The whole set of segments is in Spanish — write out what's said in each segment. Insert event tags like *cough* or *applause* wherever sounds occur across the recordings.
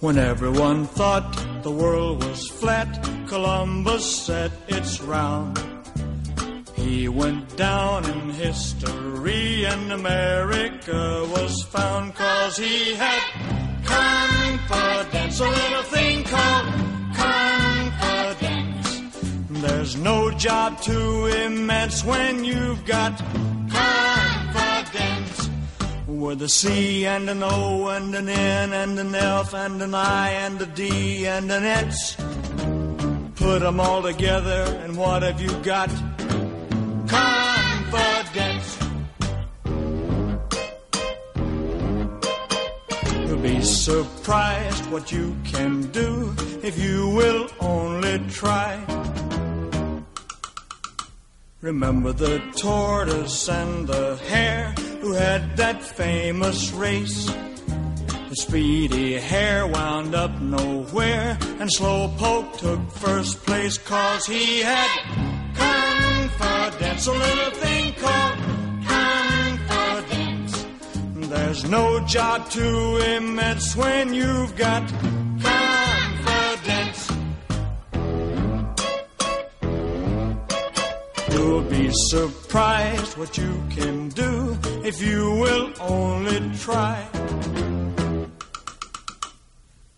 When everyone thought the world was flat, Columbus set its round. He went down in history and America was found cause he had confidence, a little thing called confidence. There's no job too immense when you've got. With a C and an O and an N and an F and an I and a D and an X. Put 'em all together and what have you got? Confidence. You'll be surprised what you can do if you will only try. Remember the tortoise and the hare who had that famous race. The speedy hare wound up nowhere, and Slowpoke took first place cause he had confidence, a little thing called confidence. There's no job too immense when you've got You'll be surprised what you can do if you will only try.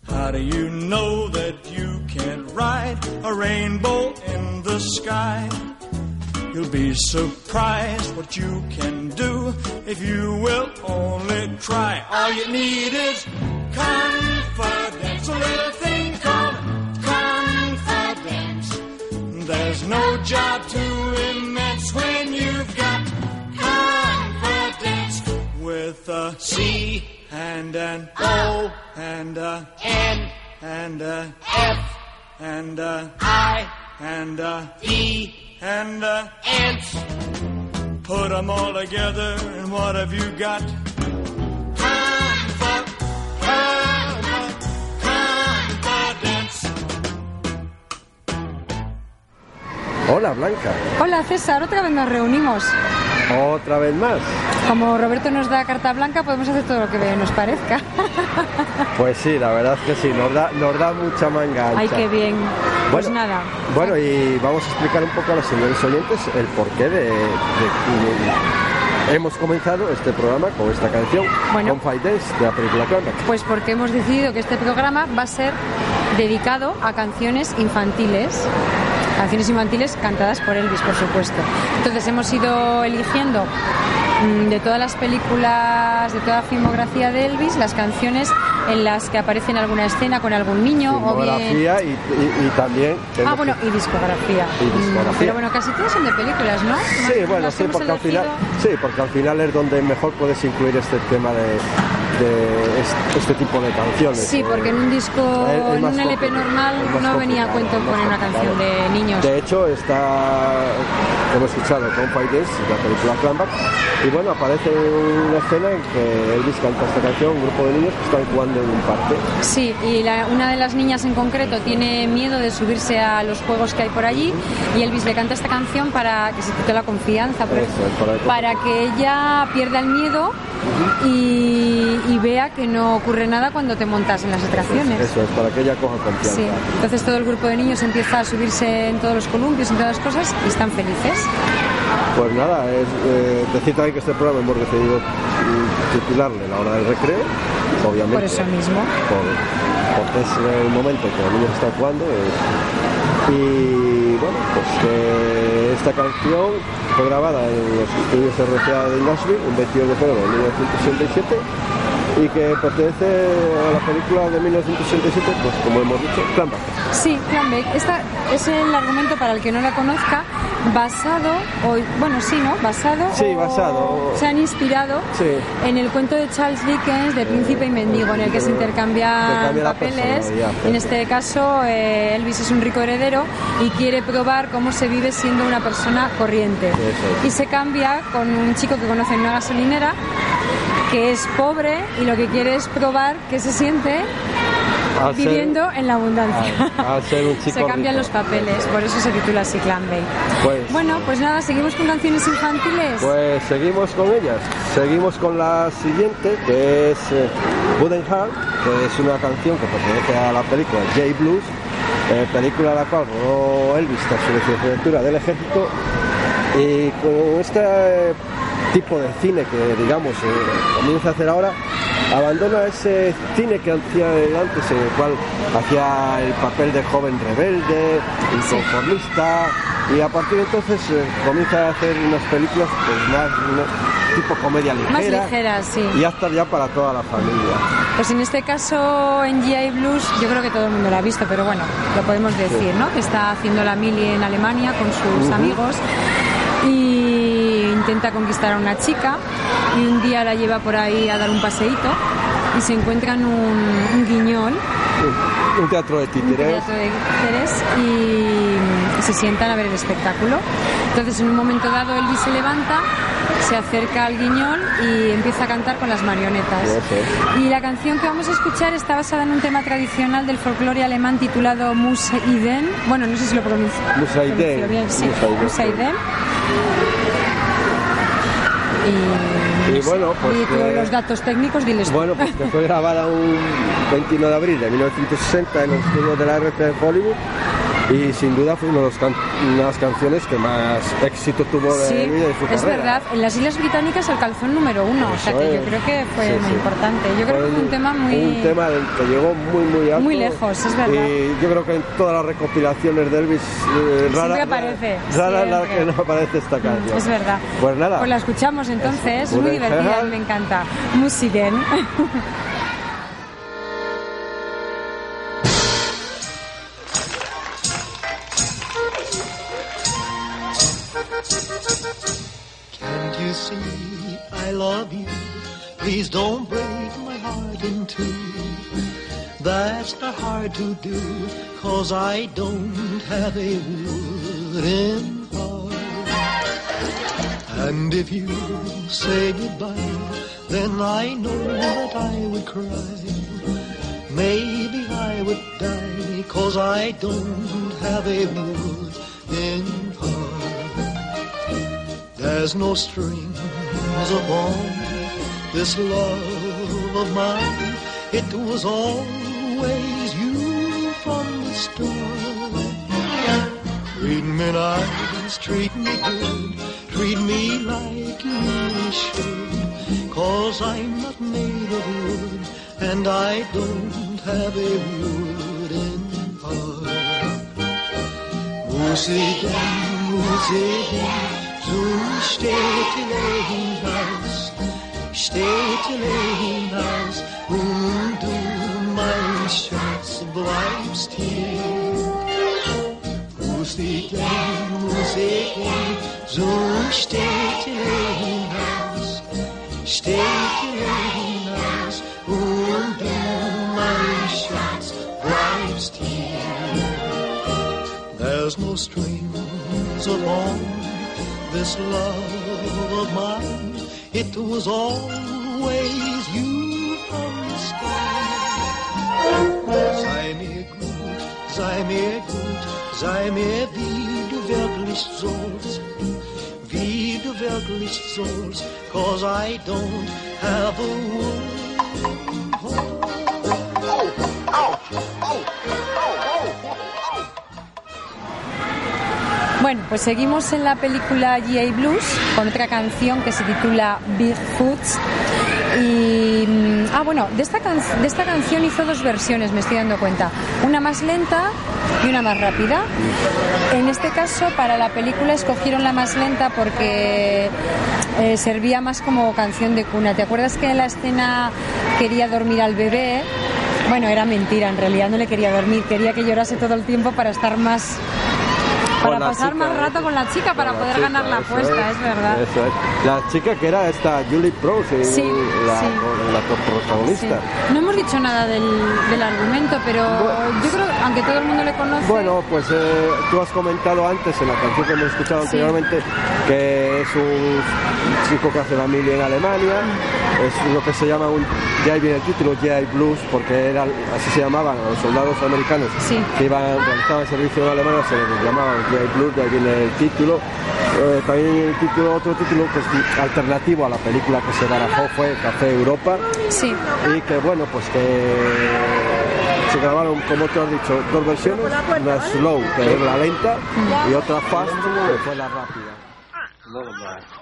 How do you know that you can ride a rainbow in the sky? You'll be surprised what you can do if you will only try. All you need is confidence, No job too immense when you've got confidence with a C and an O and a N and a F and a I and a E and a ants. Put 'em all together and what have you got? Hola Blanca, Hola César, otra vez nos reunimos. otra vez más. Como Roberto nos da carta blanca, podemos hacer todo lo que nos parezca. *laughs* Pues sí, la verdad es que sí, nos da, nos da mucha manga. Ay, qué bien. Pues nada. Bueno, y vamos a explicar un poco a los señores oyentes el porqué de, de- de- hemos comenzado este programa con esta canción, Bueno. De la película. Pues porque hemos decidido que este programa va a ser dedicado a canciones infantiles. Canciones infantiles cantadas por Elvis, por supuesto. Entonces hemos ido eligiendo mm, de todas las películas, de toda la filmografía de Elvis, las canciones en las que aparece en alguna escena con algún niño o bien y, y- y también... Ah, bueno, y discografía. Y discografía. Mm, Pero bueno, casi todas son de películas, ¿no? Sí, bueno, sí porque, al final, sí, porque al final es donde mejor puedes incluir este tema de, de este, este tipo de canciones. Sí, porque en un disco, Es- es en un LP normal no venía a cuento poner una canción de niños. De hecho, está, hemos escuchado Confidence, la película Clambach, y bueno, aparece una escena en que Elvis canta esta canción, un grupo de niños que están jugando en un parque. Sí, y la- una de las niñas en concreto tiene miedo de subirse a los juegos que hay por allí y Elvis le canta esta canción para que se quite la confianza, Eso es, para para que ella pierda el miedo y, y vea que no ocurre nada cuando te montas en las atracciones. Eso es, para que ella coja confianza. Sí, entonces todo el grupo de niños empieza a subirse en todos los columpios, en todas las cosas y están felices. Pues nada, es eh, decir también que este programa hemos decidido titularle La hora del recreo, obviamente. Por eso mismo. por- porque es el momento que los niños están jugando. eh, y bueno, pues que esta canción fue grabada en los estudios RCA de Nashville un 22 de febrero de 1967 y que pertenece a la película de 1967, pues como hemos dicho, Clambach. Sí, Plan B. Esta es el argumento para el que no la conozca, basado, o, bueno, sí, ¿no? Basado. Sí, o- basado. Se han inspirado Sí. en el cuento de Charles Dickens de Príncipe y Mendigo, en el que se intercambian papeles. En este caso, eh, Elvis es un rico heredero y quiere probar cómo se vive siendo una persona corriente. Y se cambia con un chico que conoce en una gasolinera que es pobre y lo que quiere es probar qué se siente ser- viviendo en la abundancia. al- al ser un *laughs* chico se cambian rico. los papeles, por eso se titula así Clan Bay. Pues- bueno, pues nada, seguimos con canciones infantiles. Pues seguimos con ellas. Seguimos con la siguiente, que es eh, Wooden Heart, que es una canción que pertenece a la película J Blues, eh, película a la cual rodó Elvis tras su licenciatura del ejército. Y con este tipo de cine que, digamos, eh, comienza a hacer ahora, abandona ese cine que hacía antes, en el cual hacía el papel de joven rebelde, inconformista, y a partir de entonces eh, comienza a hacer unas películas pues, más tipo comedia ligera. Más ligeras, sí. Y hasta ya para toda la familia. Pues en este caso, en GI Blues, yo creo que todo el mundo lo ha visto, pero bueno, lo podemos decir, ¿no? Que está haciendo la mili en Alemania con sus amigos y intenta conquistar a una chica y un día la lleva por ahí a dar un paseíto y se encuentran un, un guiñol, Un teatro de un títeres. teatro de títeres y se sientan a ver el espectáculo. Entonces, en un momento dado, Elvis se levanta, se acerca al guiñol y empieza a cantar con las marionetas. Eso Y la canción que vamos a escuchar está basada en un tema tradicional del folclore alemán titulado Museiden. Bueno, no sé si lo pronuncio, Museiden. pronuncio bien. Sí. Y, Y bueno, pues, y eh, los datos técnicos, diles tú. Bueno, pues que fue grabada un 21 de abril de 1960 en los estudios de la RT de Hollywood y sin duda fue una de las, can- las canciones que más éxito tuvo Sí, vida y su es carrera. verdad. En las Islas Británicas alcanzó el número uno, o sea Eso que yo creo que fue Sí, muy sí. importante. Yo creo que fue un tema muy... un tema que llegó muy muy alto Muy lejos, es verdad. y yo creo que en todas las recopilaciones de Elvis eh, rara, aparece, rara que no aparece esta canción Es verdad. pues nada Pues la escuchamos entonces, Eso. es muy Guten divertida, *laughs* me encanta. Musiken. *laughs* love you? Please don't break my heart in two. That's not hard to do, cause I don't have a wooden heart. And if you say goodbye, then I know that I would cry. Maybe I would die, cause I don't have a wooden heart. There's no strings upon this love of mine. It was always you from the start. Treat me nice, treat me good, treat me like you really should. Cause I'm not made of wood, and I don't have a wooden heart. Musiken, Musiken, du steht im Haus, steht im Haus, und du, mein Schatz, bleibst hier. Musiken, Musiken, so steht im Haus, steht im Haus, und du, mein Schatz, bleibst hier. There's no strings upon this love of mine. It was always you from the start. Sei mir gut, sei mir gut, sei mir wie du wirklich sollst. Wie du wirklich sollst, cause I don't have a Bueno, pues seguimos en la película G.A. Blues con otra canción que se titula Bigfoot. Y. mm, Ah, bueno, de esta, can- de esta canción hizo dos versiones, me estoy dando cuenta. Una más lenta y una más rápida. En este caso, para la película escogieron la más lenta porque eh, servía más como canción de cuna. ¿Te acuerdas que en la escena quería dormir al bebé? Bueno, era mentira, en realidad no le quería dormir, quería que llorase todo el tiempo para estar más para pasar chica, más rato con la chica para poder chica, ganar la apuesta, es, verdad. eso es. La chica que era esta Julie Prose, Sí, la, sí. la Sí. protagonista. No hemos dicho nada del, del argumento, pero yo creo, aunque todo el mundo le conoce, Bueno, pues eh, tú has comentado antes en la canción que hemos escuchado anteriormente que es un chico que hace la mili en Alemania, es lo que se llama un, ahí viene el título, GI Blues, porque era, así se llamaban a los soldados americanos Sí. que iban, realizaban servicio en Alemania, se les llamaban GI Blues, de ahí viene el título. Eh, también el título, otro título que es alternativo a la película que se barajó fue Café Europa. Sí. Y que bueno, pues que se grabaron, como te has dicho, dos versiones, una slow, que es la lenta, y otra fast, que fue la rápida.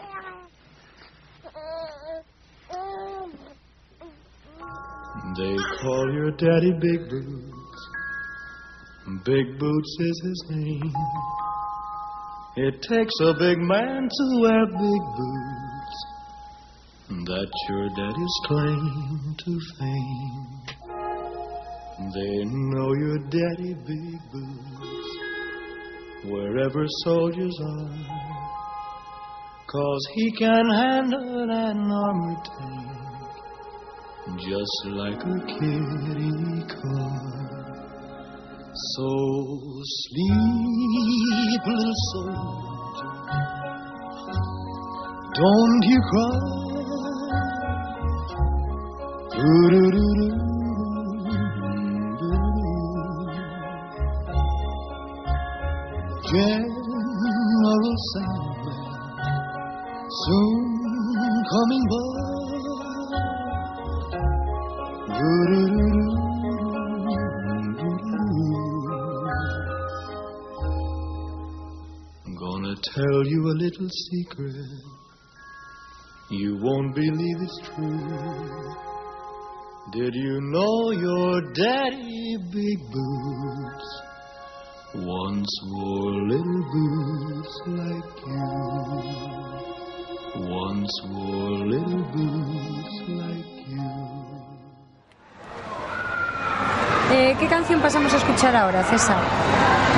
They call your daddy Big Boots. Big Boots is his name. It takes a big man to wear big boots. That's your daddy's claim to fame. They know your daddy Big Boots wherever soldiers are. Cause he can handle an armored tank just like a kitty car. So sleep, little soldier, don't you cry. General Sandman, soon coming by. Little secret. You won't believe it's true. Did you know your daddy, Big Boots, once wore little boots like you? Once wore little boots like you. Eh, ¿Qué canción pasamos a escuchar ahora, César?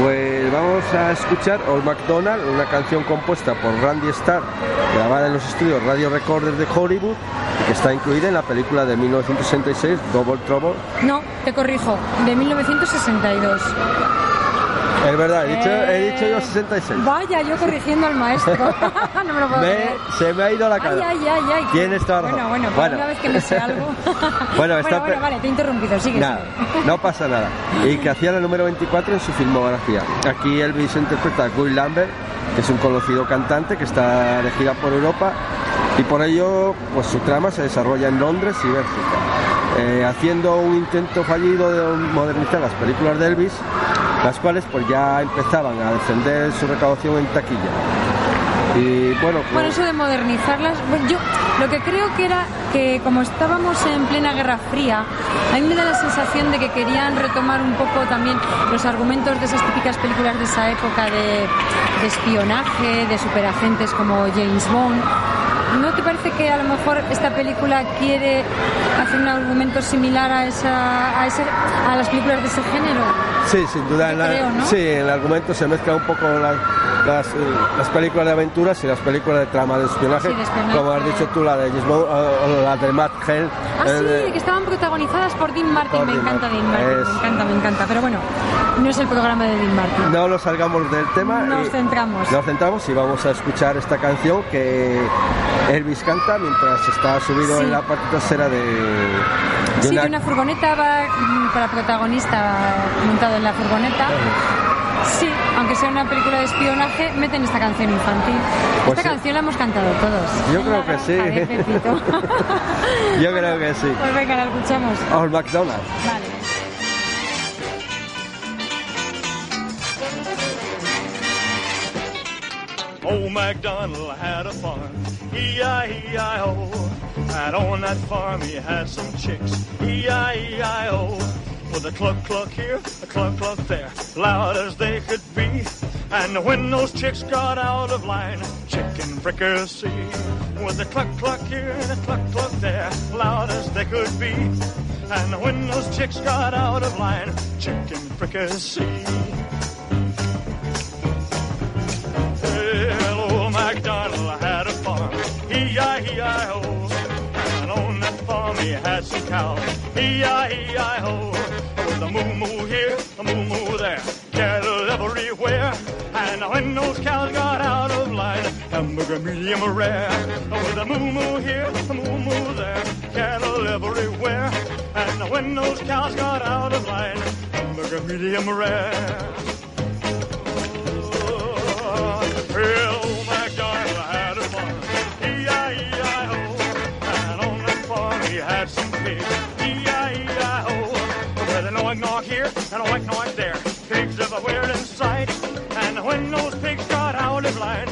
Pues vamos a escuchar Old MacDonald, una canción compuesta por Randy Starr, grabada en los estudios Radio Recorders de Hollywood y que está incluida en la película de 1966 Double Trouble. No, te corrijo, de 1962. Es verdad, he dicho, he dicho yo 66. Vaya, yo corrigiendo al maestro. *laughs* no me lo puedo Me- creer. se me ha ido la cara. Ay, ay, ay. Tienes toda la Bueno, bueno, Bueno. una vez que me sé algo. *laughs* Bueno, está bueno, pe- vale, te he interrumpido, sigue. Nada, no pasa nada. Y que hacía el número 24 en su filmografía. Aquí Elvis interpreta a Will Lambert, que es un conocido cantante que está de gira por Europa y por ello pues su trama se desarrolla en Londres y Bélgica. Eh, haciendo un intento fallido de modernizar las películas de Elvis, las cuales pues ya empezaban a defender su recaudación en taquilla. Y bueno, Bueno, pues- eso de modernizarlas, bueno, yo lo que creo que era que como estábamos en plena Guerra Fría, a mí me da la sensación de que querían retomar un poco también los argumentos de esas típicas películas de esa época de espionaje, de superagentes como James Bond. ¿No te parece que a lo mejor esta película quiere hacer un argumento similar a, esa, a, ese- a las películas de ese género? Sí, sin duda. La- creo, ¿no? Sí, el argumento se mezclan un poco las, las, eh, las películas de aventuras y las películas de trama de espionaje. Sí, de espionaje. Como has dicho tú, la de James Bond, o- o la de Matt Hell. Ah, sí, que estaban protagonizadas por Dean Martin. Por me Dean encanta. Dean Martin, Es- me encanta, me encanta. Pero bueno, no es el programa de Dean Martin. No nos salgamos del tema. Nos centramos. Nos centramos y vamos a escuchar esta canción que Elvis canta mientras está subido Sí. en la parte trasera de, de Sí, de una furgoneta va mm, la protagonista montado en la furgoneta. Sí, aunque sea una película de espionaje, meten esta canción infantil. Pues esta sí. canción la hemos cantado todos. Yo En creo que sí. *laughs* *laughs* Yo creo que sí. Pues venga, la escuchamos. Old McDonald. Vale. Old MacDonald had a farm, E-I-E-I-O. And on that farm he had some chicks, E-I-E-I-O. With a cluck cluck here, a cluck cluck there, loud as they could be. And when those chicks got out of line, chicken fricassee. With a cluck cluck here and a cluck cluck there, loud as they could be. And when those chicks got out of line, chicken fricassee. Well, old MacDonald had a farm, E-I-E-I-O. He had some cows, E-I-E-I-O. With a moo-moo here, a moo-moo there, cattle everywhere. And when those cows got out of line, hamburger medium rare. With a moo-moo here, a moo-moo there, cattle everywhere. And when those cows got out of line, hamburger medium rare. Oh, well, E-I-E-I-O. With an oink knock here and a white knock there. Pigs everywhere in sight. And when those pigs got out of line,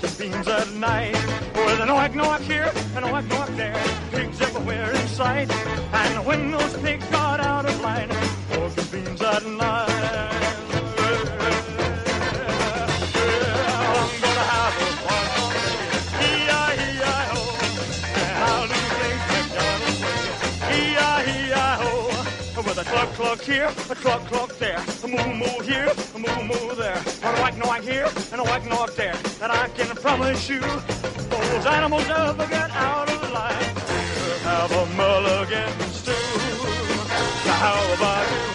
the beams at night. With an oink knock here and a white knock there. Pigs everywhere in sight. And when those pigs got out of line, the beams at night. Cluck cluck here, a cluck cluck there, a moo moo here, a moo moo there, a whack knock here, and a whack knock there. And I can promise you, those animals never get out of line. Have a mulligan stew. How about?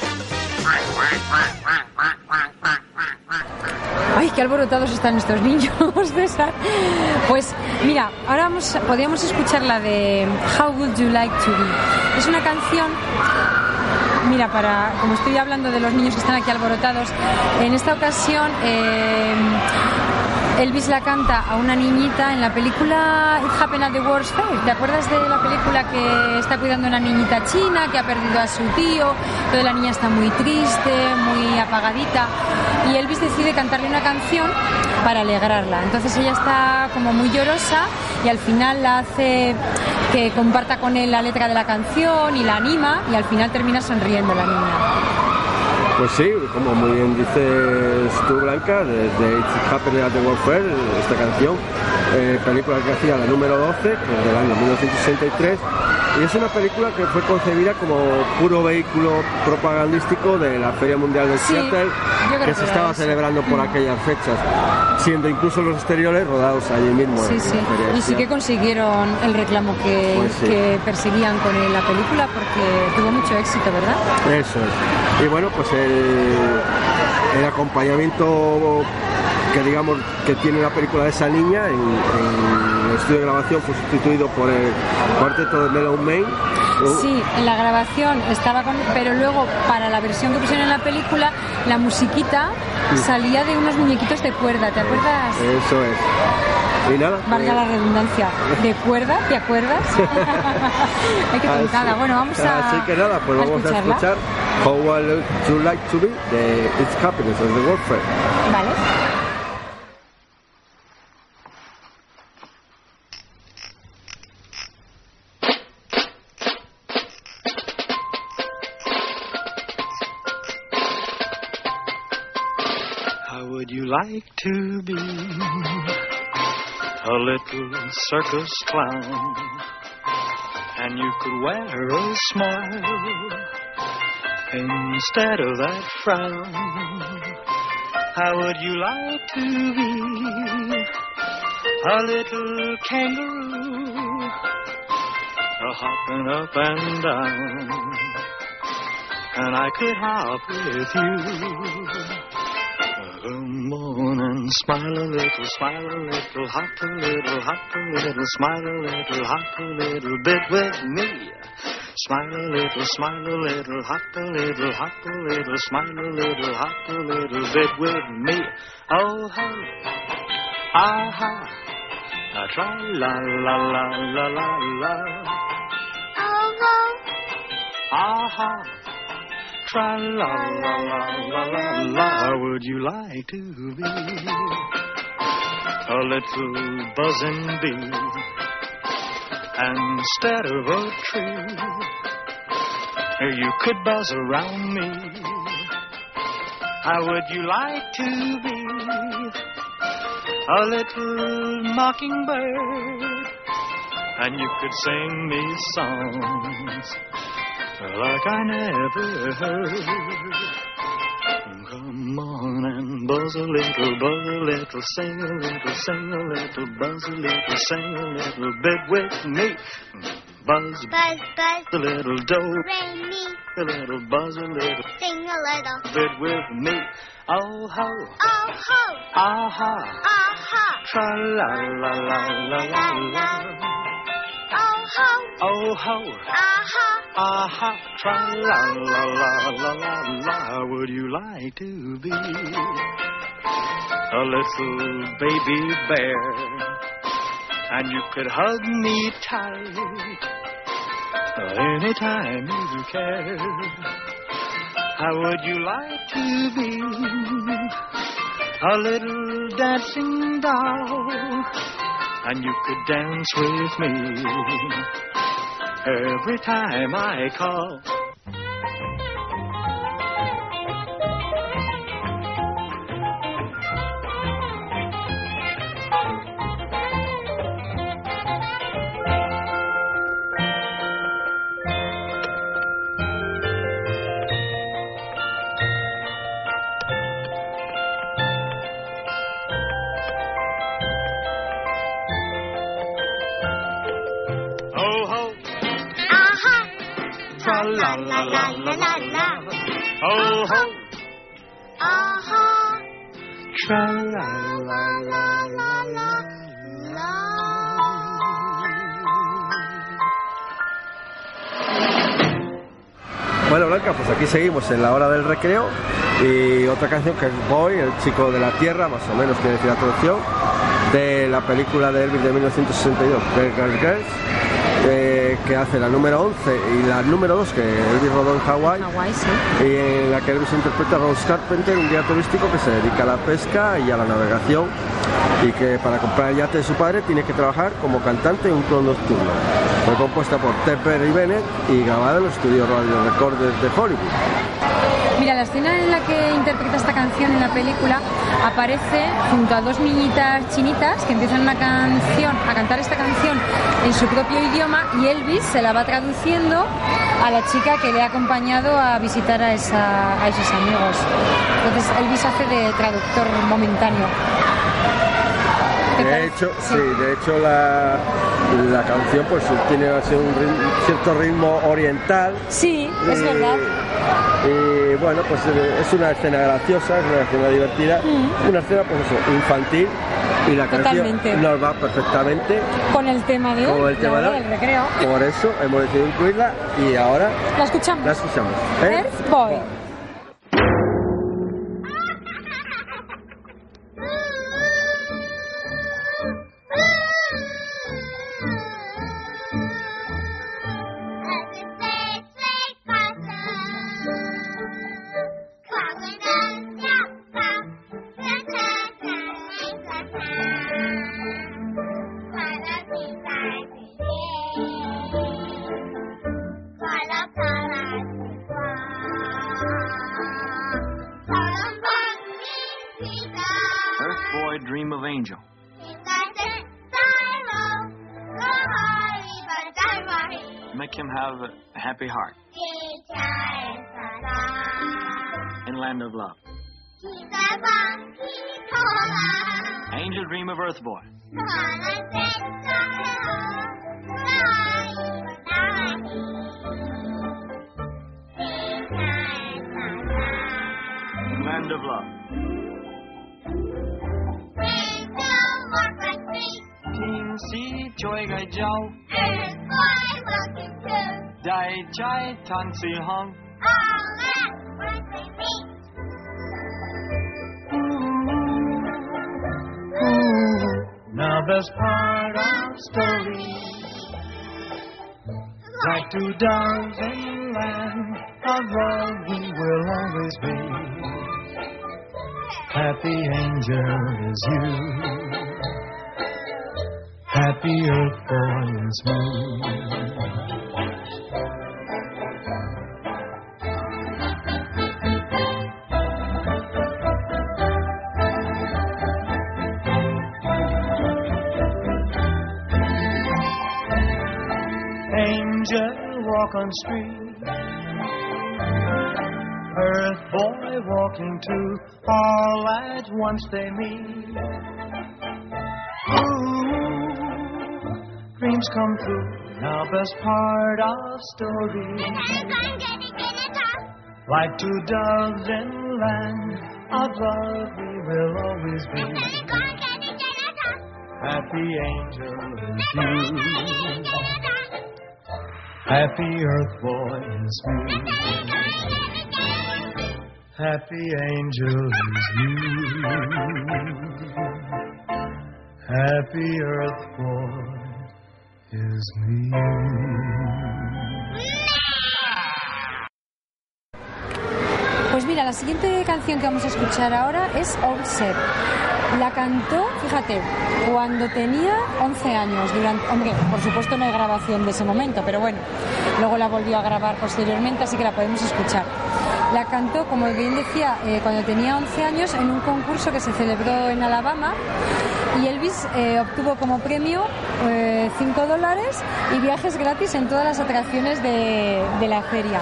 Ay, qué alborotados están estos niños, *laughs* César. Pues mira, ahora vamos, podríamos escuchar la de How Would You Like to Be. Es una canción, mira, para como estoy hablando de los niños que están aquí alborotados, en esta ocasión eh, Elvis la canta a una niñita en la película It Happened at the World's Fair. ¿Te acuerdas de la película que está cuidando a una niñita china que ha perdido a su tío? Toda la niña está muy triste, muy apagadita. Y Elvis decide cantarle una canción para alegrarla. Entonces ella está como muy llorosa y al final la hace que comparta con él la letra de la canción y la anima y al final termina sonriendo la niña. Pues sí, como muy bien dices tú, Blanca, desde It's Happening at the World Fair, esta canción, eh, película que hacía la número 12, que es del año 1963, y es una película que fue concebida como puro vehículo propagandístico de la Feria Mundial de Sí, Seattle, que se estaba eso. celebrando por Mm. aquellas fechas, siendo incluso los exteriores rodados allí mismo. Sí, sí. Y sí que consiguieron el reclamo que, Pues sí. que perseguían con la película porque tuvo mucho éxito, ¿verdad? Eso es. Y bueno, pues el, el acompañamiento que digamos que tiene la película de esa niña en, en el estudio de grabación fue sustituido por el cuarteto de Mellow Main. Sí, en la grabación estaba con... Pero luego, para la versión que pusieron en la película, la musiquita salía de unos muñequitos de cuerda, ¿te acuerdas? Eso es. Y nada. Valga la redundancia. ¿De cuerda? ¿Te acuerdas? *laughs* Hay que así- tontada. Bueno, vamos a Así que nada, pues a vamos a escucharla. escuchar How Would You Like to Be de It's Happiness of the World Fair. Vale. How would you like to be a little circus clown? And you could wear a smile instead of that frown. How would you like to be a little kangaroo, hopping up and down? And I could hop with you. On and smile a little, smile a little, hop a little, hop a little, smile a little, hop a little bit with me. Smile a little, smile a little, hop a little, hop a little, smile a little, hop a little bit with me. Oh, ho, aha, ah, tra la la la la la la. Oh, ho, aha. Tra la la la la la la. Would you like to be a little buzzing bee instead of a tree? You could buzz around me. How would you like to be a little mockingbird? And you could sing me songs like I never heard. Come on and buzz a little, buzz a little, sing a little, sing a little, buzz a little, sing a little bit with me. Buzz, Buzz, buzz, a little do, rain me, a little buzz a little sing a little. bit with me. Oh ho, Oh ho, aha, aha, tra la la la la la la. Oh ho, Oh ho, aha, aha, tra la la la la la la. Would you like to be a little baby bear? And you could hug me tight anytime you care. How would you like to be a little dancing doll? And you could dance with me every time I call. Oh ho, Aha. tra la la la la la. Bueno, Blanca, pues aquí seguimos en la hora del recreo y otra canción que es Boy, el chico de la tierra, más o menos quiere decir la traducción, de la película de Elvis de 1962, de Girls Que hace la número 11 y la número 2 que Elvis rodó en Hawái sí. y en la que Elvis interpreta a Rose Carpenter, un guía turístico que se dedica a la pesca y a la navegación y que para comprar el yate de su padre tiene que trabajar como cantante en un club nocturno. Fue compuesta por Tepper y Bennett y grabada en los estudios Radio Recorders de Hollywood. La escena en la que interpreta esta canción en la película aparece junto a dos niñitas chinitas que empiezan una canción, a cantar esta canción en su propio idioma y Elvis se la va traduciendo a la chica que le ha acompañado a visitar a, esa- a esos amigos. Entonces Elvis hace de traductor momentáneo. ¿Te De hecho, sí, de hecho la, la canción pues tiene así un ritmo- cierto ritmo oriental. Sí, es verdad. Y bueno, pues eh, es una escena graciosa, es una escena divertida, una escena pues eso, infantil y la Totalmente. canción nos va perfectamente Con el tema de hoy, con el tema de del recreo. Por eso hemos decidido incluirla y ahora La escuchamos. la escuchamos. Earth Boy. of a happy heart. In land of love. Angel dream of earth boy. Land of love. Team C, joy, 该教。Đại trái than sĩ hong. Now best part of story. Like two doves land of love we will always be. Happy angel is you. Happy earth boy is me walk on street. Earth boy walking too All at once they meet. Ooh, dreams come true. Now best part of story. Like two doves in land of love we will always be. Happy angel is you Happy earth boy is me Happy angel is you. Happy earth boy is me la siguiente canción que vamos a escuchar ahora es Old Set. La cantó, fíjate, cuando tenía 11 años. Durante, hombre, por supuesto no hay grabación de ese momento, pero bueno, luego la volvió a grabar posteriormente, así que la podemos escuchar. La cantó, como bien decía, eh, cuando tenía 11 años en un concurso que se celebró en Alabama y Elvis eh, obtuvo como premio 5 dólares y viajes gratis en todas las atracciones de, de la feria.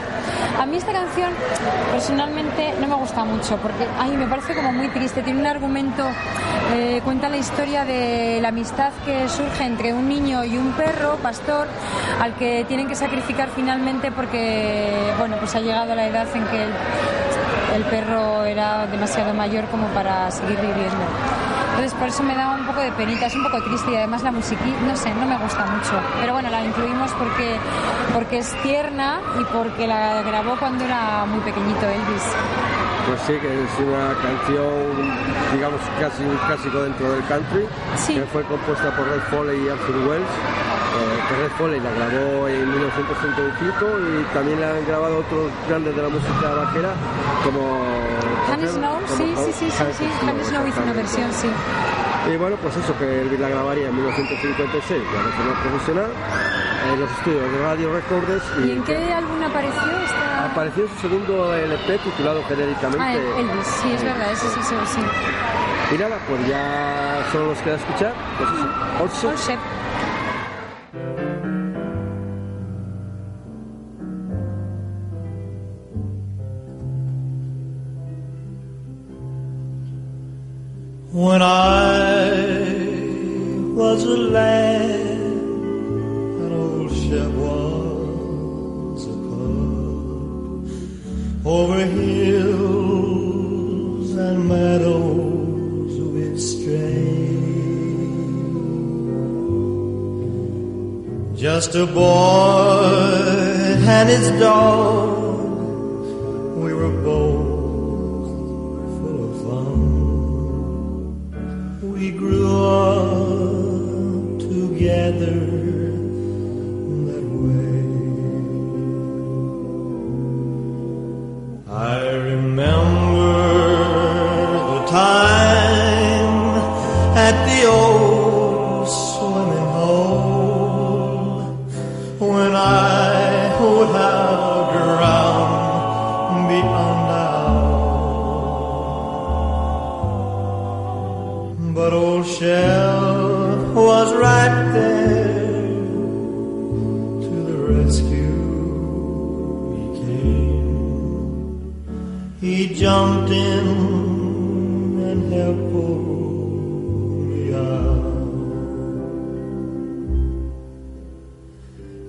A mí esta canción personalmente no me gusta mucho porque a mí me parece como muy triste. Tiene un argumento, eh, cuenta la historia de la amistad que surge entre un niño y un perro, pastor, al que tienen que sacrificar finalmente porque, bueno, pues ha llegado la edad en que el, el perro era demasiado mayor como para seguir viviendo. Entonces por eso me da poco de penita, es un poco triste y además la musiquita, no sé, no me gusta mucho. Pero bueno, la incluimos porque, porque es tierna y porque la grabó cuando era muy pequeñito Elvis. Pues sí, que es una canción, digamos, casi un clásico dentro del country, Sí. que fue compuesta por Red Foley y Arthur Wells. eh, que Red Foley la grabó en 1935 y también la han grabado otros grandes de la música vaquera como Hannes Snow, sí, sí, sí, sí, sí. Snow hizo una versión, sí. Y bueno, pues eso, que Elvis la grabaría en 1956, ya de forma profesional, en los estudios de Radio Records ¿Y en qué álbum apareció esta...? apareció en su segundo LP titulado genéricamente Ah, el- Elvis, sí, es verdad, ese sí, sí, sí. Y nada, pues ya solo nos queda escuchar, pues eso. All a boy and his dog,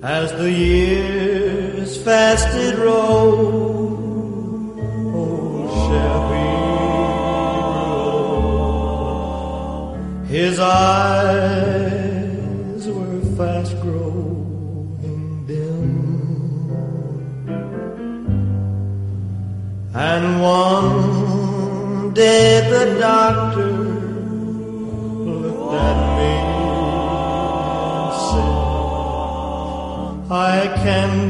As the years fast did roll, can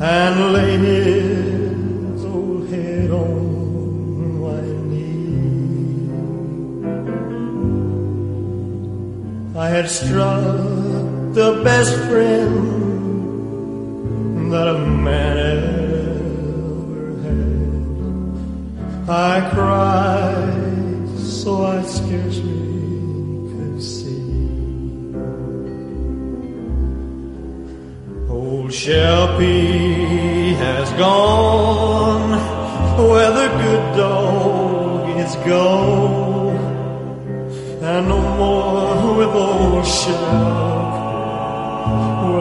and laid his old head on my knee. I had struck the best friend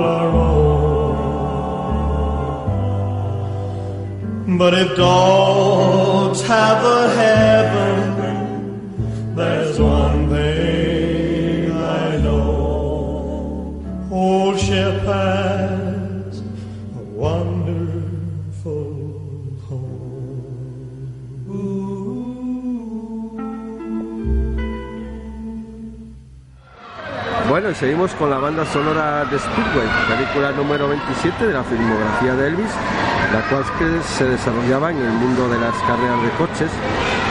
I roam. But if dogs have a heaven, Bueno, y seguimos con la banda sonora de Speedway, película número 27 de la filmografía de Elvis, la cual que se desarrollaba en el mundo de las carreras de coches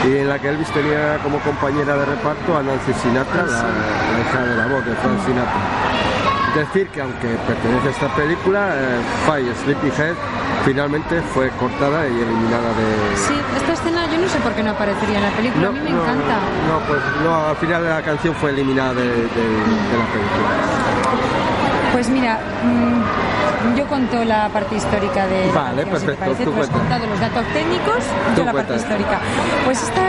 y en la que Elvis tenía como compañera de reparto a Nancy Sinatra, la, la hija de la voz de Frank Sinatra. Decir que aunque pertenece a esta película, eh, Fire Sleepyhead finalmente fue cortada y eliminada de, Sí, esta escena yo no sé por qué no aparecería en la película, a mí me no, encanta. No, pues no, al final la canción fue eliminada de, de- de la película. Pues mira, mm, yo conto la parte histórica de la Vale, canción, si te perfecto, parece. tú Tú has contado los datos técnicos, Tú yo la parte histórica. Pues esta,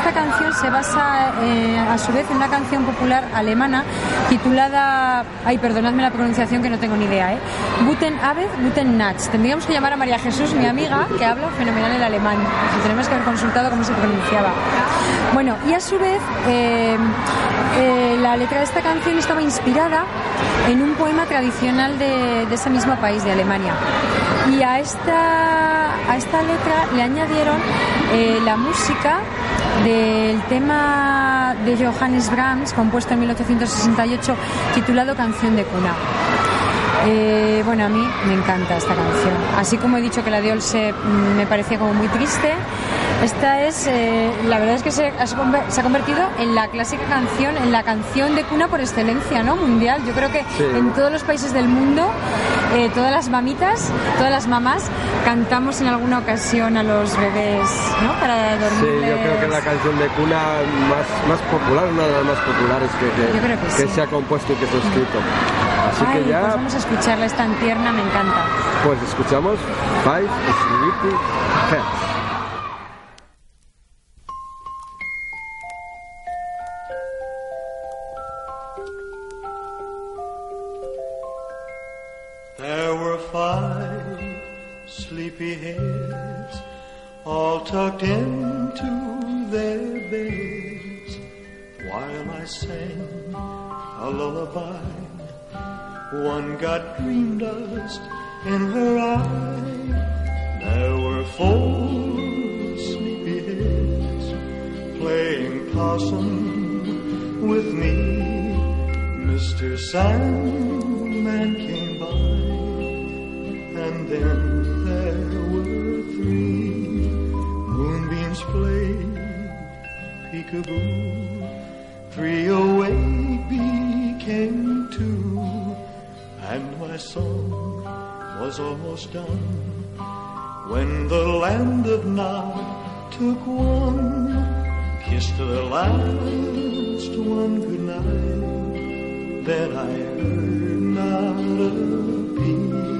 esta canción se basa eh, a su vez en una canción popular alemana titulada, ay, perdonadme la pronunciación que no tengo ni idea, ¿eh? Guten Abend, Guten Nacht. Tendríamos que llamar a María Jesús, mi amiga, que habla fenomenal el alemán. Tenemos que haber consultado cómo se pronunciaba. Bueno, y a su vez, eh, eh, la letra de esta canción estaba inspirada en un poema tradicional de, ese mismo país, de Alemania. Y a esta, a esta letra le añadieron la música del tema de Johannes Brahms, compuesto en 1868, titulado Canción de cuna. Eh, bueno, a mí me encanta esta canción. Así como he dicho que la de Olse mm, me parecía como muy triste, esta es, eh, la verdad es que se ha, conver- se ha convertido en la clásica canción, en la canción de cuna por excelencia, ¿no? Mundial. Yo creo que Sí. en todos los países del mundo, eh, todas las mamitas, todas las mamás, cantamos en alguna ocasión a los bebés, ¿no? Para Sí, dormir. yo creo que es la canción de cuna más, más popular, una de las más populares que, que- sí. se ha compuesto y que se ha escrito. Así Ay, que ya, pues vamos a escucharla, es tan tierna, me encanta. pues escuchamos Five Sleepy Heads. Sleepy heads all tucked into their beds while I sang a lullaby. One got green dust in her eye. There were four sleepy heads playing possum with me. Mr. Sandman came by, and then peekaboo. Three awake became two, and my song was almost done when the land of Nod took one, kissed the last one goodnight. Then I heard not a peep.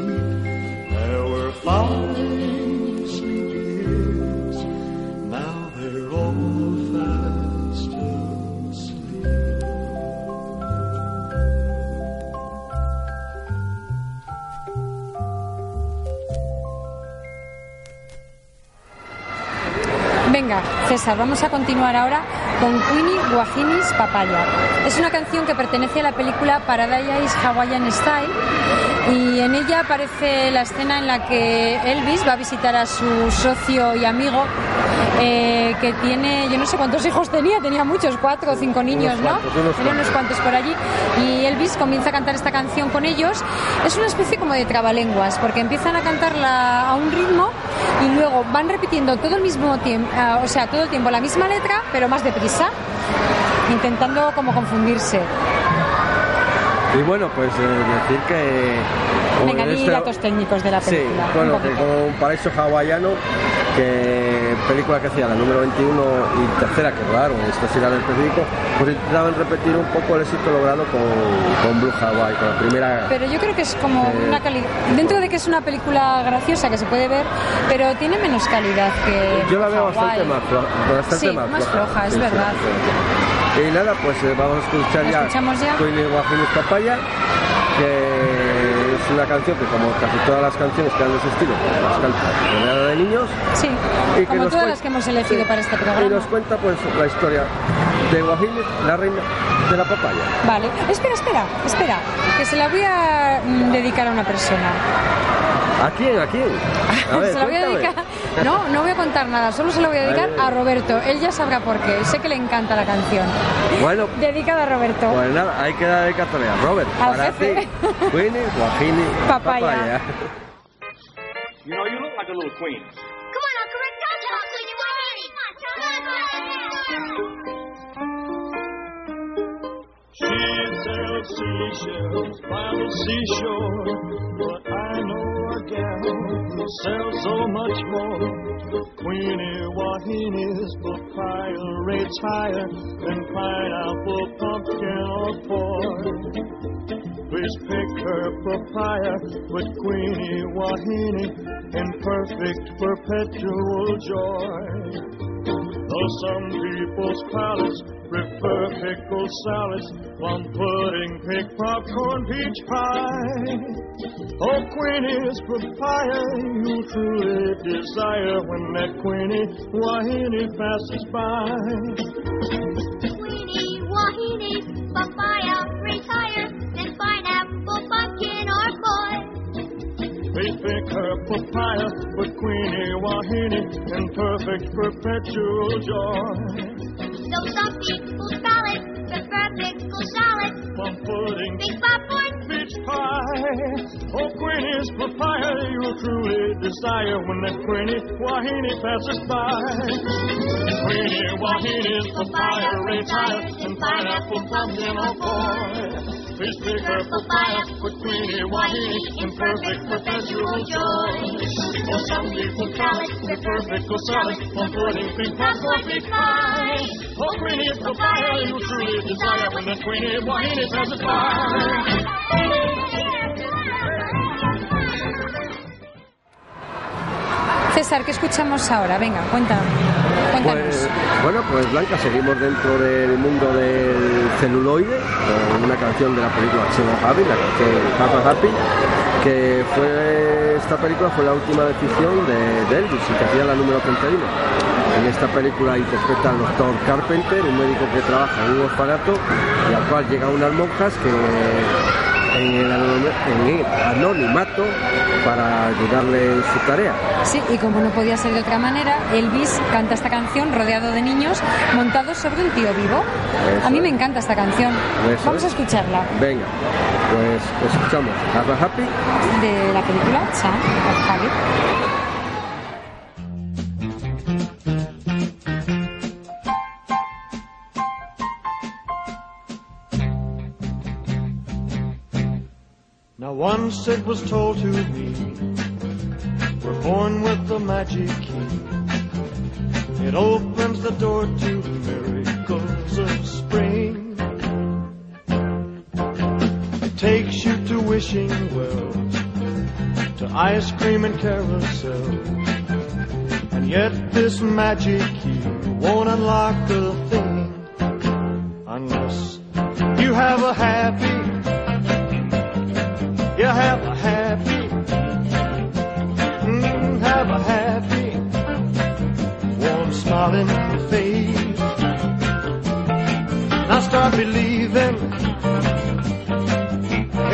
Vamos a continuar ahora con Queenie Guajinis Papaya. Es una canción que pertenece a la película Paradise Hawaiian Style y en ella aparece la escena en la que Elvis va a visitar a su socio y amigo eh, que tiene, yo no sé cuántos hijos tenía, tenía muchos, cuatro o cinco niños, Unos ¿no? cuantos, unos Tenía unos cuantos por allí y Elvis comienza a cantar esta canción con ellos. Es una especie como de trabalenguas porque empiezan a cantarla a un ritmo y luego van repitiendo todo el mismo tiempo, o sea, todo el tiempo la misma letra, pero más deprisa, intentando como confundirse. Y bueno, pues eh, decir que... como Venga, en di este- datos técnicos de la Sí, película. un bueno, que poquito. con Paraíso Hawaiano, que película que hacía la número 21 y tercera que rodaron, esta sí era del específico, pues intentaban repetir un poco el éxito logrado con, con Blue Hawaii, con la primera... Pero yo creo que es como Eh, una calidad. Dentro de que es una película graciosa que se puede ver, pero tiene menos calidad que. Yo la veo bastante más floja. Bastante Sí, más floja, es verdad. Y nada, pues eh, vamos a escuchar ya, Escuchamos ya. Queen Guajillos Papaya, que es una canción que como casi todas las canciones que dan de ese estilo, pues, las canta rodeada de niños. Sí, Y que como todas las que hemos elegido Sí. para este Y programa. nos cuenta pues la historia de Guajillos, la reina de la papaya. Vale, espera, espera, espera, que se la voy a mm, dedicar a una persona. ¿A quién? ¿A quién? *laughs* A ver, se la voy a dedicar. No, no voy a contar nada, solo se la voy a dedicar a Roberto. Él ya sabrá por qué. Sé que le encanta la canción. Bueno, Dedicada a Roberto. pues nada, hay que dar dedicatoria. Robert, Al para jefe. ti, Queenie, Guajini, Papaya. You know, you look like a little queen. Come on, Uncle Rick, don't talk, Queenie. She sells seashells by the seashore, but I know gal who sells so much more. Queenie Wahine's papaya rates higher than pineapple, pumpkin, or pork. Please pick her papaya with Queenie Wahine in perfect perpetual joy. Though some people's palates prefer pickled salads, plum pudding, pig popcorn, peach pie. Oh, Queenie's papaya, you truly desire when that Queenie Wahine passes by. Queenie Wahine, papaya, retire, then pineapple, pumpkin, or boy. They pick her papaya with Queenie Wahine in perfect perpetual joy. Though some people's palate prefer pickle salad, Plum pudding, big popcorn, peach pie. Oh, Queenie's papaya, you truly desire when that Queenie Wahine passes by. Queenie Wahine's papaya retire and pineapple pumpkin or boy. César, ¿qué escuchamos ahora? Venga, cuéntanos. Pues, bueno, pues Blanca, seguimos dentro del mundo del celuloide, con una canción de la película Chino Happy, la canción Happy, que fue, esta película fue la última decisión de, de Elvis y que hacía la número 31. En esta película interpreta al doctor Carpenter, un médico que trabaja en un orfanato y al cual llegan unas monjas que en el, en el anonimato para ayudarle en su tarea. Sí, y como no podía ser de otra manera, Elvis canta esta canción rodeado de niños montados sobre un tío vivo. Eso A mí me encanta esta canción. Eso Vamos a es. escucharla Venga, pues escuchamos Have a Happy de la película Chan of once it was told to me, we're born with the magic key. It opens the door to the miracles of spring. It takes you to wishing wells, to ice cream and carousel. And yet this magic key won't unlock a thing unless face. Now start believing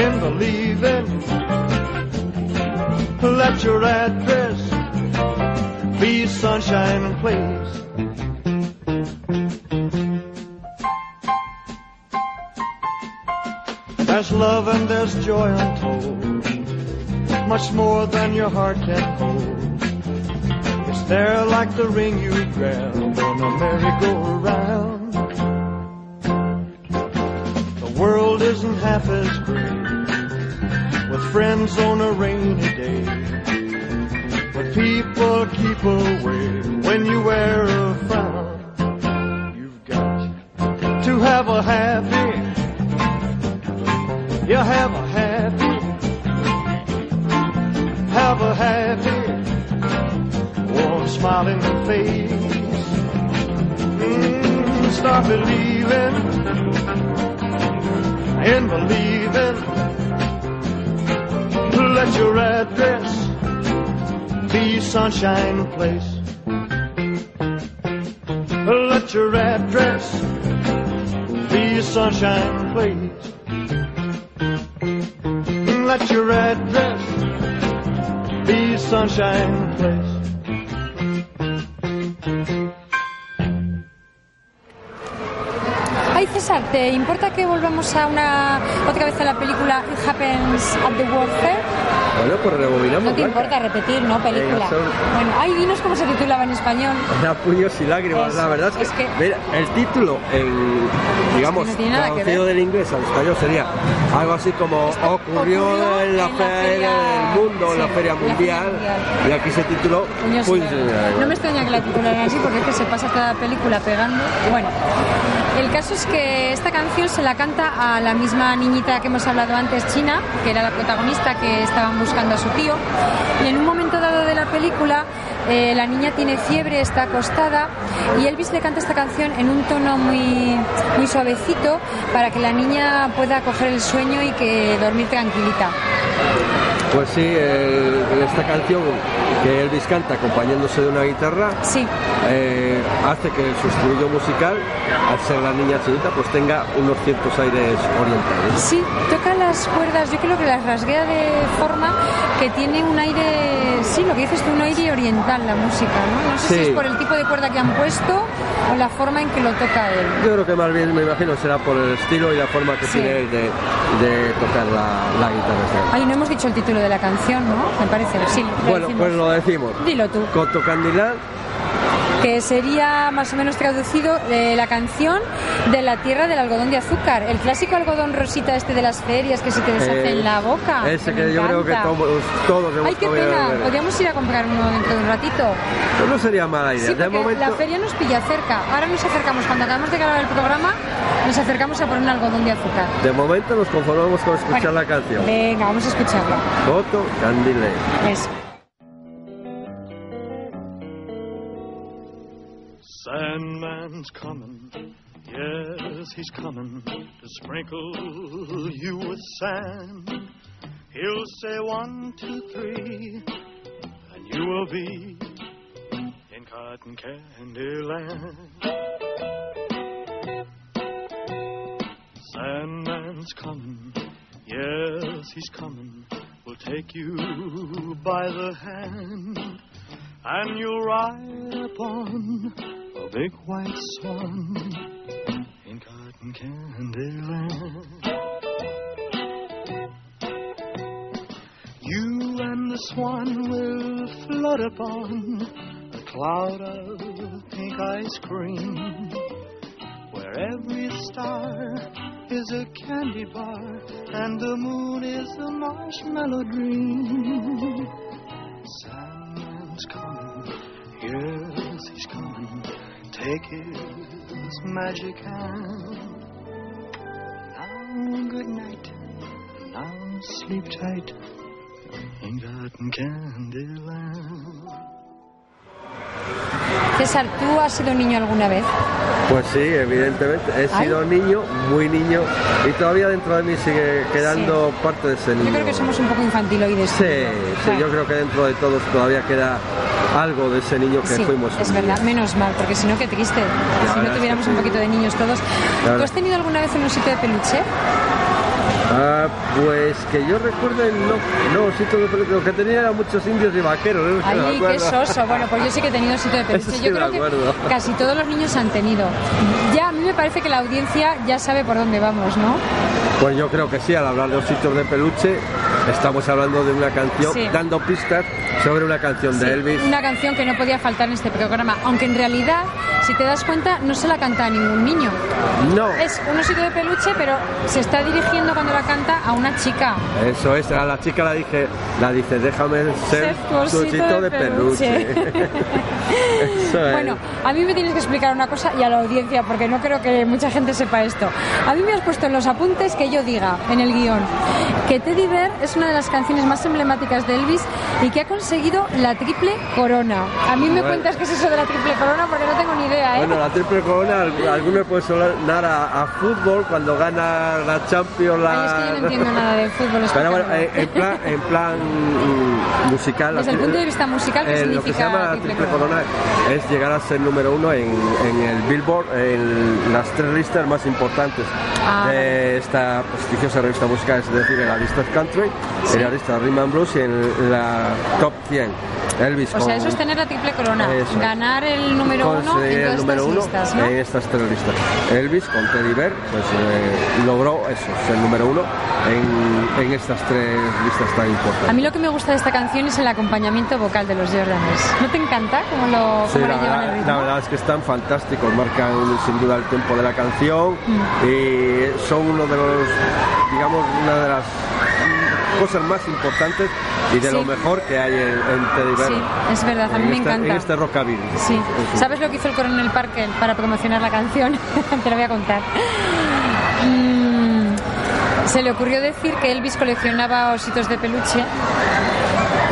in believing. Let your address be sunshine and place. There's love and there's joy untold, much more than your heart can hold. It's there like the ring you grab on a merry-go-round. The world world isn't half as great with friends on a rainy day. But people keep away when you wear a frown. Face. Mm, start believing and believing. Let your address be Sunshine Place. Let your address be Sunshine Place. Let your address be Sunshine Place. César, ¿te importa que volvamos a una otra vez a la película It Happens at the World Fair? Bueno, pues rebobinamos. No te Blanca. importa repetir, ¿no? Película. Bueno, ay, dinos cómo se titulaba en español. Da puños y lágrimas. Eso, La verdad es que, es que- mira, el título, en, digamos, no nada que traducido ver. del inglés al español sería algo así como ocurrió, ocurrió en la en la feria del mundo, en la sí, feria en la feria mundial, mundial. y aquí se tituló Puños y lágrimas. No me extraña que la titularan así porque es que se pasa la película pegando. Bueno, el caso es que esta canción se la canta a la misma niñita que hemos hablado antes, China, que era la protagonista que estaban buscando a su tío. Y en un momento dado de la película, eh, la niña tiene fiebre, está acostada y Elvis le canta esta canción en un tono muy, muy suavecito para que la niña pueda coger el sueño y que dormir tranquilita. Pues sí, el- esta canción que Elvis canta acompañándose de una guitarra Sí, eh, hace que su estribillo musical, al ser la niña chinita, pues tenga unos ciertos aires orientales. Sí, toca las cuerdas, yo creo que las rasguea de forma que tiene un aire, sí, lo que dices tú, un aire oriental la música, ¿no? No sé si Sí. es por el tipo de cuerda que han puesto o la forma en que lo toca él. Yo creo que más bien, me imagino, será por el estilo y la forma que Sí. tiene él de, de tocar la, la guitarra. Ay, no hemos dicho el título de la canción, ¿no? Me parece, sí. lo Bueno, decimos. pues lo decimos. Dilo tú. Coto Candilán, Que sería más o menos traducido eh, la canción de la tierra del algodón de azúcar. El clásico algodón rosita este de las ferias que se te deshace eh, en la boca. Ese que yo creo que todos, todos hemos Ay, qué pena. Podríamos ir a comprar uno dentro de un ratito. Pues no sería mala idea. Sí, de porque momento, la feria nos pilla cerca. Ahora nos acercamos, cuando acabamos de grabar el programa, nos acercamos a por un algodón de azúcar. de momento nos conformamos con escuchar Bueno, la canción. Venga, vamos a escucharla. Coto Candilán. Eso. Sandman's coming, yes, he's coming to sprinkle you with sand. He'll say one, two, three, and you will be in cotton candy land. Sandman's coming, yes, he's coming. Will take you by the hand and you'll ride upon a big white swan in cotton candy land. You and the swan will float upon a cloud of pink ice cream, where every star is a candy bar and the moon is a marshmallow dream. Sandman's coming, yes, he's coming. Take his magic hand. Now, good night. Now, sleep tight in cotton candy land. César, ¿tú has sido niño alguna vez? Pues sí, evidentemente. He Ay. sido niño, muy niño, y todavía dentro de mí sigue quedando parte de ese niño. Yo creo que somos un poco infantiloides. Sí, sí, Claro. yo creo que dentro de todos todavía queda algo de ese niño que Sí, fuimos. es verdad, menos mal, porque si no, qué triste. si no tuviéramos un poquito de niños todos. ¿Tú has tenido alguna vez un osito de peluche? Ah, pues que yo recuerde, no, no, sitio de peluche, lo que tenía eran muchos indios y vaqueros, ¿eh? Ay, qué soso. Bueno, pues yo sí que he tenido osito de *laughs* peluche. Sí yo creo que casi todos los niños han tenido. Ya a mí me parece que la audiencia ya sabe por dónde vamos, ¿no? Pues yo creo que sí, al hablar de ositos de peluche, estamos hablando de una canción, Sí. dando pistas sobre una canción de Sí, Elvis. Una canción que no podía faltar en este programa, aunque en realidad, si te das cuenta, no se la canta a ningún niño. No, Es un osito de peluche, pero se está dirigiendo cuando la canta a una chica. eso es, a la chica la dije, la dice, déjame ser Ser osito de de peluche. *laughs* *laughs* Eso es. Bueno, a mí me tienes que explicar una cosa y a la audiencia, porque no creo que mucha gente sepa esto. A mí me has puesto en los apuntes que yo diga en el guion que Teddy Bear es una de las canciones más emblemáticas de Elvis y que ha conseguido la triple corona. A mí me Bueno. cuentas qué es eso de la triple corona porque no tengo ni idea, ¿eh? Bueno, la triple corona, al- algunos pueden sonar a, a fútbol cuando gana la Champions. La... Ay, es que yo no entiendo nada de fútbol. Pero bueno, eh, en plan, en plan mm, musical. Desde el punto de vista musical, ¿qué eh, Lo que se significa llama la triple triple corona? corona es llegar a ser número uno en, en el Billboard, en las tres listas más importantes Ah, de esta prestigiosa revista musical, es decir, en la lista Country, lista Rhythm and Blues y en la Top 100. Elvis O sea, con- eso es tener la triple corona. Eso. Ganar el número uno en el número estas uno listas, ¿no? en estas tres listas. Elvis con Teddy Bear pues, eh, logró eso, ser número uno en, en estas tres listas tan importantes. A mí lo que me gusta de esta canción es el acompañamiento vocal de los Jordanes. ¿No te encanta cómo lo, Sí, cómo le la, llevan el verdad, ritmo? la verdad es que están fantásticos, marcan sin duda el tempo de la canción Mm. y son uno de los, digamos, una de las cosas más importantes y de Sí. lo mejor que hay en, en Teddy. Sí, es verdad, a mí en me este- encanta. En este rockabilly. Sí. ¿Sabes lo que hizo el coronel Parker para promocionar la canción? *laughs* Te lo voy a contar. Mm, se le ocurrió decir que Elvis coleccionaba ositos de peluche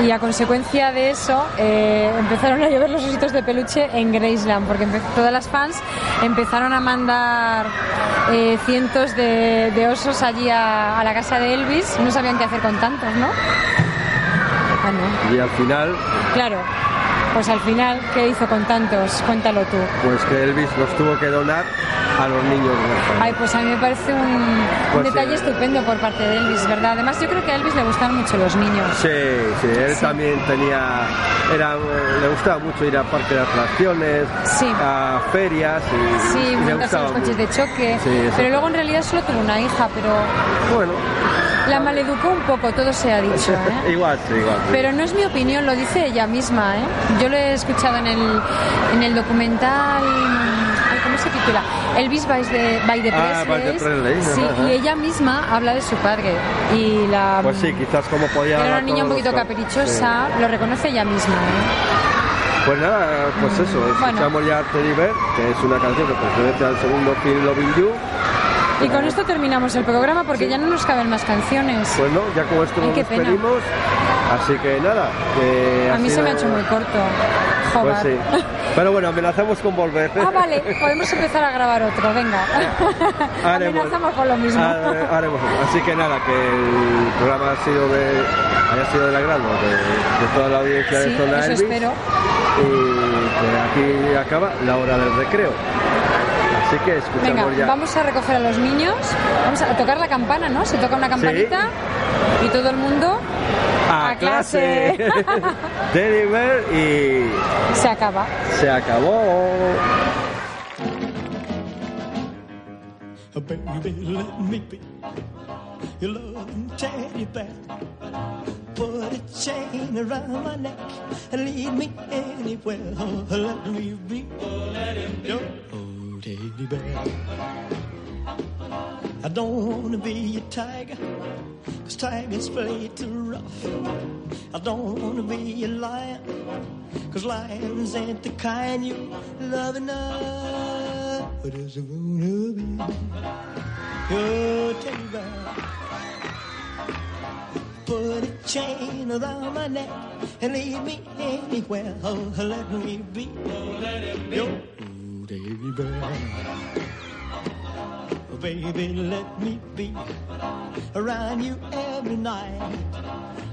y a consecuencia de eso eh, empezaron a llover los ositos de peluche en Graceland porque todas las fans empezaron a mandar eh, cientos de, de osos allí a, a la casa de Elvis no sabían qué hacer con tantos, ¿no? Ah, no. Y al final, Claro, pues al final, ¿qué hizo con tantos? Cuéntalo tú. pues que Elvis los tuvo que donar a los niños huérfanos. Ay, pues a mí me parece un, un Pues detalle sí. estupendo por parte de Elvis, ¿verdad? Además, yo creo que a Elvis le gustan mucho los niños. Sí, sí, él Sí. también tenía, era, le gustaba mucho ir a parques de atracciones, Sí. a ferias y, Sí, y montarse en los coches de choque. Pero luego en realidad solo tuvo una hija, pero Bueno, la maleducó un poco, todo se ha dicho, ¿eh? igual, sí, igual. sí. Pero no es mi opinión, lo dice ella misma, ¿eh? Yo lo he escuchado en el, en el documental... ¿Cómo se titula? Elvis by the, by the Ah. Presley, Sí, ajá. y ella misma habla de su padre. Y la... Pues sí, quizás como podía... Era una niña un poquito los- caprichosa, lo reconoce ella misma. ¿eh? Pues nada, pues eso, Bueno. escuchamos ya Teddy Bear, que es una canción que pertenece al segundo film Loving You. Y con esto terminamos el programa porque ya no nos caben más canciones. Pues no, ya con esto Ay, nos despedimos. Así que nada, que A mí se me ha hecho muy corto. Pues Joder. sí. *laughs* Pero bueno, amenazamos con volver. Ah, vale, podemos empezar a grabar otro, venga. *laughs* Haremos- Amenazamos con lo mismo. Hare- haremos otro. Así que nada, que el programa ha sido de, haya sido del agrado de, de toda la audiencia Sí, de Zona eso Elvis. espero. Y que aquí acaba la hora del recreo. Así que escuchamos Venga, ya. vamos a recoger a los niños. Vamos a tocar la campana, ¿no? Se toca una campanita y todo el mundo a, a clase. Bear *laughs* y se acaba. se acabó. Baby, let me be your loving teddy bear. Put a chain around my neck and lead me anywhere. Oh, let me be your oh, teddy bear. I don't wanna be a tiger, cause tigers play too rough. I don't wanna be a lion, cause lions ain't the kind you love enough. But I just wanna be your teddy bear. Put a chain around my neck and lead me anywhere. Oh, let me be oh, teddy bear. Oh, baby, oh, baby, let me be around you every night.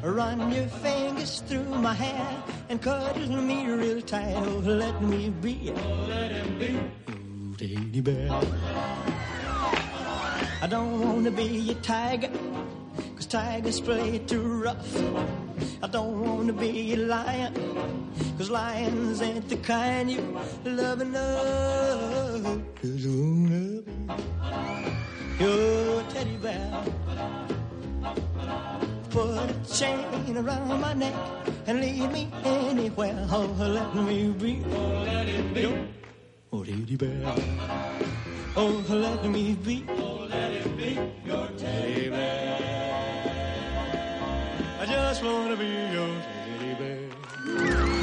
Run your fingers through my hair and cuddle me real tight. Oh, let me be. Oh, teddy bear. I don't wanna be a tiger, cause tigers play too rough. I don't wanna be a lion, cause lions ain't the kind you love enough. Wanna be your teddy bear. Put a chain around my neck and lead me anywhere. Oh, let me be. Oh, let it be. Oh, teddy bear. Oh, let me be. Oh, let it be your teddy bear. I just wanna be your teddy bear.